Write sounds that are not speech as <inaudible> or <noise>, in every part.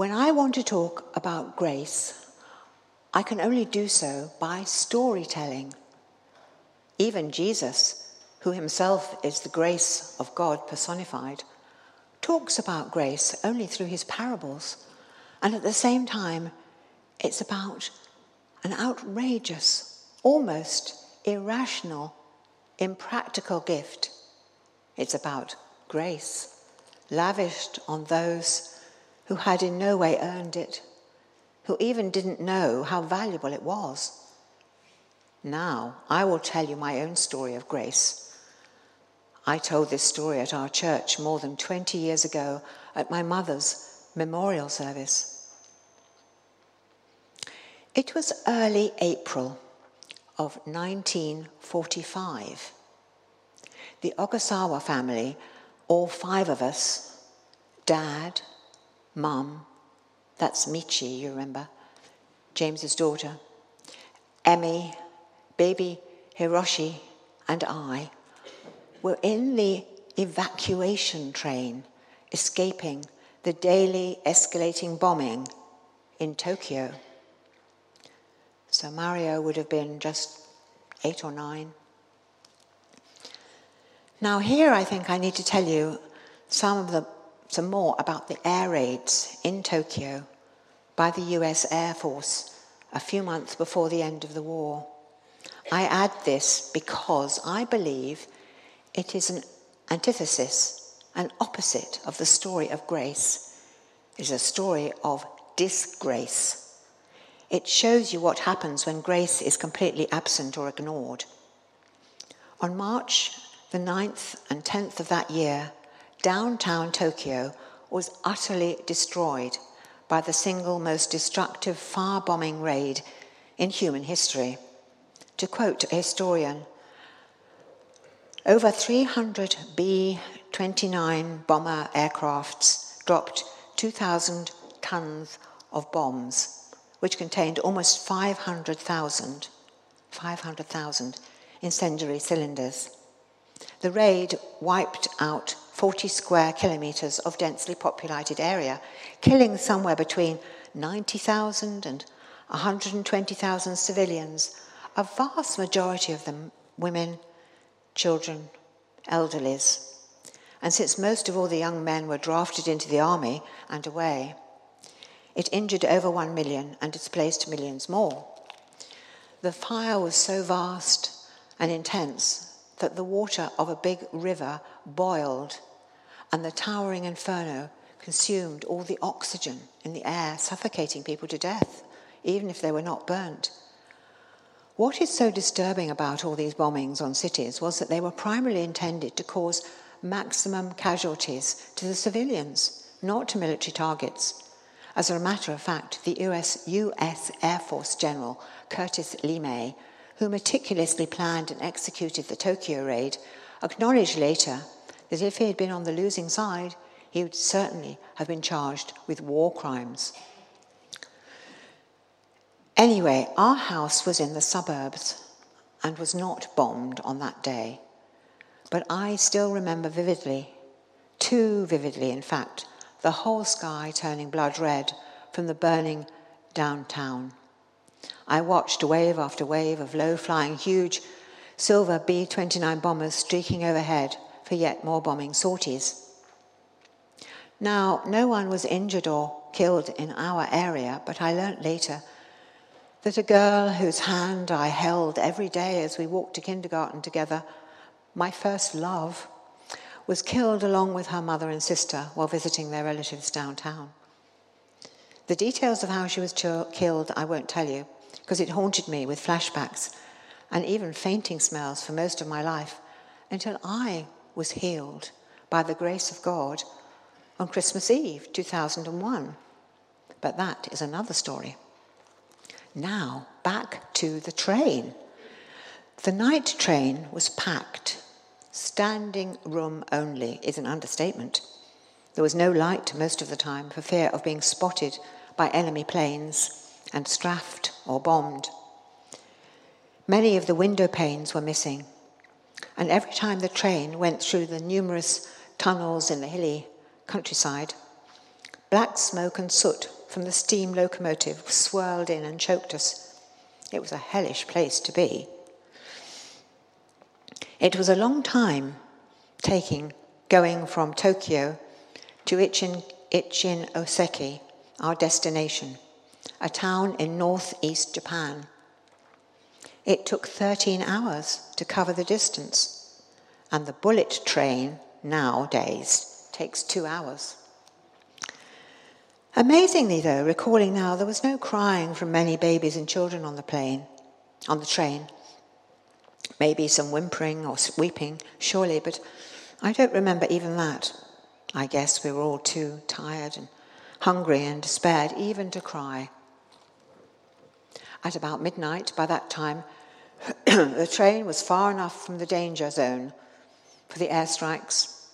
When I want to talk about grace, I can only do so by storytelling. Even Jesus, who himself is the grace of God personified, talks about grace only through his parables. And at the same time, it's about an outrageous, almost irrational, impractical gift. It's about grace, lavished on those who had in no way earned it, who even didn't know how valuable it was. Now, I will tell you my own story of grace. I told this story at our church more than 20 years ago at my mother's memorial service. It was early April of 1945. The Ogasawa family, all five of us, dad, mum, that's Michi, you remember, James's daughter, Emmy, baby Hiroshi, and I, were in the evacuation train escaping the daily escalating bombing in Tokyo. So Morio would have been just eight or nine. Now, here I think I need to tell you some of the some more about the air raids in Tokyo by the US Air Force a few months before the end of the war. I add this because I believe it is an antithesis, an opposite of the story of grace. It is a story of disgrace. It shows you what happens when grace is completely absent or ignored. On March the 9th and 10th of that year, downtown Tokyo was utterly destroyed by the single most destructive fire bombing raid in human history. To quote a historian, over 300 B 29 bomber aircrafts dropped 2,000 tons of bombs which contained almost 500,000 500,000 incendiary cylinders. The raid wiped out 40 square kilometres of densely populated area, killing somewhere between 90,000 and 120,000 civilians, a vast majority of them women, children, elderlies. And since most of all the young men were drafted into the army and away, it injured over one million and displaced millions more. The fire was so vast and intense that the water of a big river boiled and the towering inferno consumed all the oxygen in the air, suffocating people to death, even if they were not burnt. What is so disturbing about all these bombings on cities was that they were primarily intended to cause maximum casualties to the civilians, not to military targets. As a matter of fact, the US, US Air Force General Curtis LeMay, who meticulously planned and executed the Tokyo raid, acknowledged later that if he had been on the losing side, he would certainly have been charged with war crimes. Anyway, our house was in the suburbs and was not bombed on that day. But I still remember vividly, too vividly, in fact, the whole sky turning blood red from the burning downtown. I watched wave after wave of low flying, huge silver B 29 bombers streaking overhead for yet more bombing sorties. Now, no one was injured or killed in our area, but I learnt later that a girl whose hand I held every day as we walked to kindergarten together, my first love, was killed along with her mother and sister while visiting their relatives downtown. The details of how she was ch- killed I won't tell you, because it haunted me with flashbacks and even fainting smells for most of my life until I was healed by the grace of God on Christmas Eve 2001. But that is another story. Now, back to the train. The night train was packed Standing room only is an understatement. There was no light most of the time for fear of being spotted by enemy planes and strafed or bombed. Many of the window panes were missing, and every time the train went through the numerous tunnels in the hilly countryside, Black smoke and soot from the steam locomotive swirled in and choked us. It was a hellish place to be. It was a long time taking going from Tokyo to Ichin, Ichinoseki, our destination, a town in northeast Japan. It took 13 hours to cover the distance, and the bullet train nowadays takes two hours. Amazingly, though, recalling now, there was no crying from many babies and children on the plane, on the train. Maybe some whimpering or weeping, surely, but I don't remember even that. I guess we were all too tired and hungry and despaired even to cry. At about midnight, by that time, <clears throat> the train was far enough from the danger zone for the airstrikes,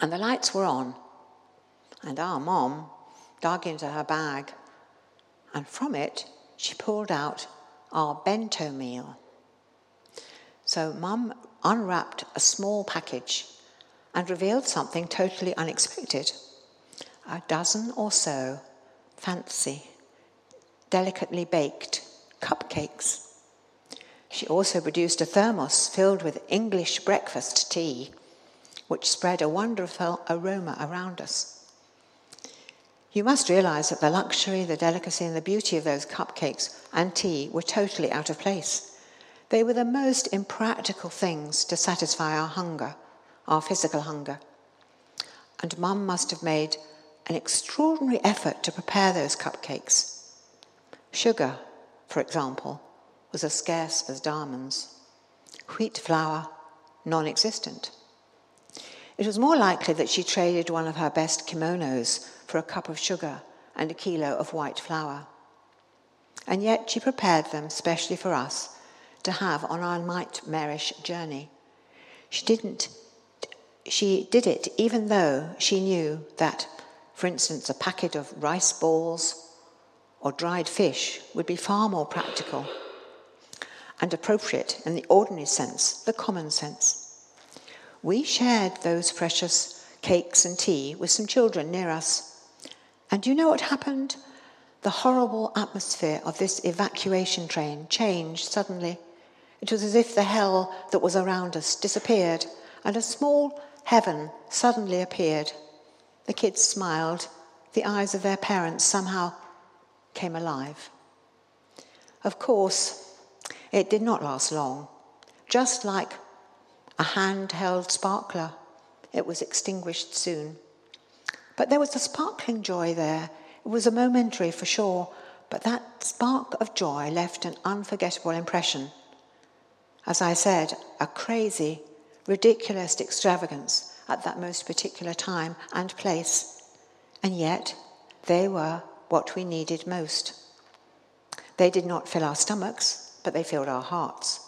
and the lights were on. And our mom dug into her bag, and from it she pulled out our bento meal. So mum unwrapped a small package and revealed something totally unexpected a dozen or so fancy, delicately baked cupcakes. She also produced a thermos filled with English breakfast tea, which spread a wonderful aroma around us. You must realize that the luxury, the delicacy, and the beauty of those cupcakes and tea were totally out of place. They were the most impractical things to satisfy our hunger, our physical hunger. And Mum must have made an extraordinary effort to prepare those cupcakes. Sugar, for example, was as scarce as diamonds. Wheat flour, non existent. It was more likely that she traded one of her best kimonos for a cup of sugar and a kilo of white flour. And yet she prepared them specially for us to have on our nightmarish journey. She didn't she did it even though she knew that, for instance, a packet of rice balls or dried fish would be far more practical and appropriate in the ordinary sense, the common sense. We shared those precious cakes and tea with some children near us and you know what happened? The horrible atmosphere of this evacuation train changed suddenly. It was as if the hell that was around us disappeared and a small heaven suddenly appeared. The kids smiled. The eyes of their parents somehow came alive. Of course, it did not last long. Just like a handheld sparkler, it was extinguished soon. But there was a sparkling joy there. It was a momentary for sure, but that spark of joy left an unforgettable impression. As I said, a crazy, ridiculous extravagance at that most particular time and place. And yet, they were what we needed most. They did not fill our stomachs, but they filled our hearts.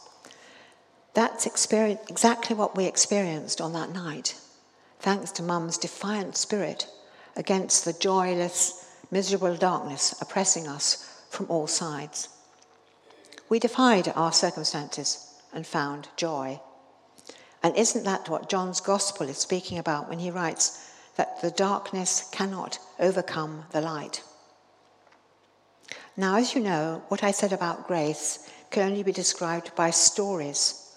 That's exactly what we experienced on that night, thanks to Mum's defiant spirit against the joyless, miserable darkness oppressing us from all sides. We defied our circumstances and found joy. And isn't that what John's gospel is speaking about when he writes that the darkness cannot overcome the light? Now, as you know, what I said about grace can only be described by stories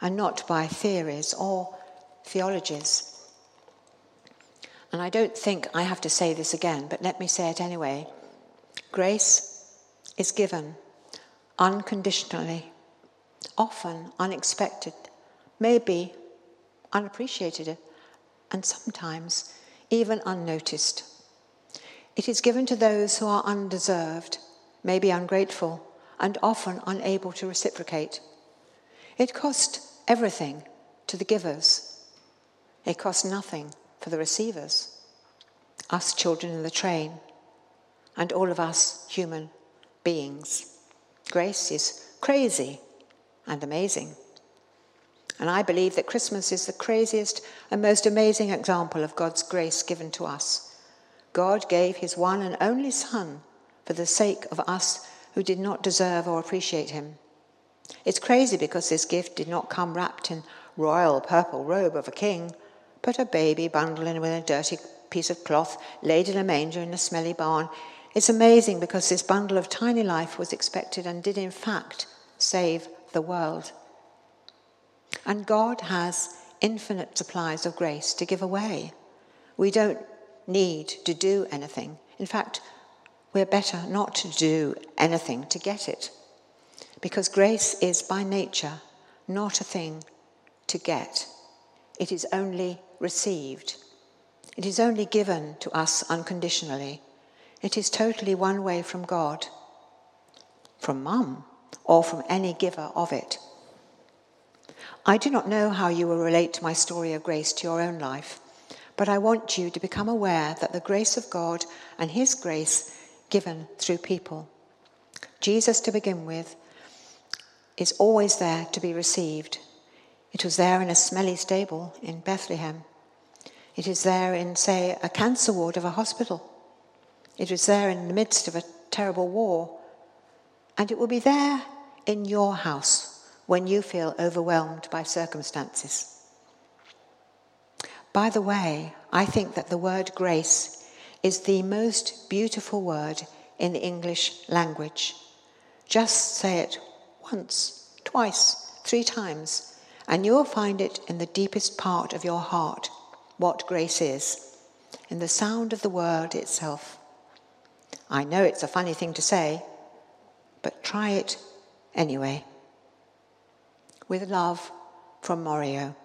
and not by theories or theologies. And I don't think I have to say this again, but let me say it anyway. Grace is given unconditionally, often unexpected, maybe unappreciated, and sometimes even unnoticed. It is given to those who are undeserved, maybe ungrateful, and often unable to reciprocate. It cost everything to the givers. It cost nothing for the receivers, us children in the train, and all of us human beings. Grace is crazy and amazing. And I believe that Christmas is the craziest and most amazing example of God's grace given to us. God gave his one and only Son for the sake of us who did not deserve or appreciate him. It's crazy because this gift did not come wrapped in royal purple robe of a king, but a baby bundled in with a dirty piece of cloth laid in a manger in a smelly barn. It's amazing because this bundle of tiny life was expected and did, in fact, save the world. And God has infinite supplies of grace to give away. We don't need to do anything. In fact, we're better not to do anything to get it. Because grace is by nature not a thing to get, it is only received. It is only given to us unconditionally. It is totally one way from God, from mum, or from any giver of it. I do not know how you will relate to my story of grace to your own life, but I want you to become aware that the grace of God and His grace given through people, Jesus to begin with, is always there to be received. It was there in a smelly stable in Bethlehem. It is there in, say, a cancer ward of a hospital. It was there in the midst of a terrible war. And it will be there in your house when you feel overwhelmed by circumstances. By the way, I think that the word grace is the most beautiful word in the English language. Just say it once, twice, three times, and you will find it in the deepest part of your heart what grace is, in the sound of the word itself. I know it's a funny thing to say, but try it anyway. With love from Morio.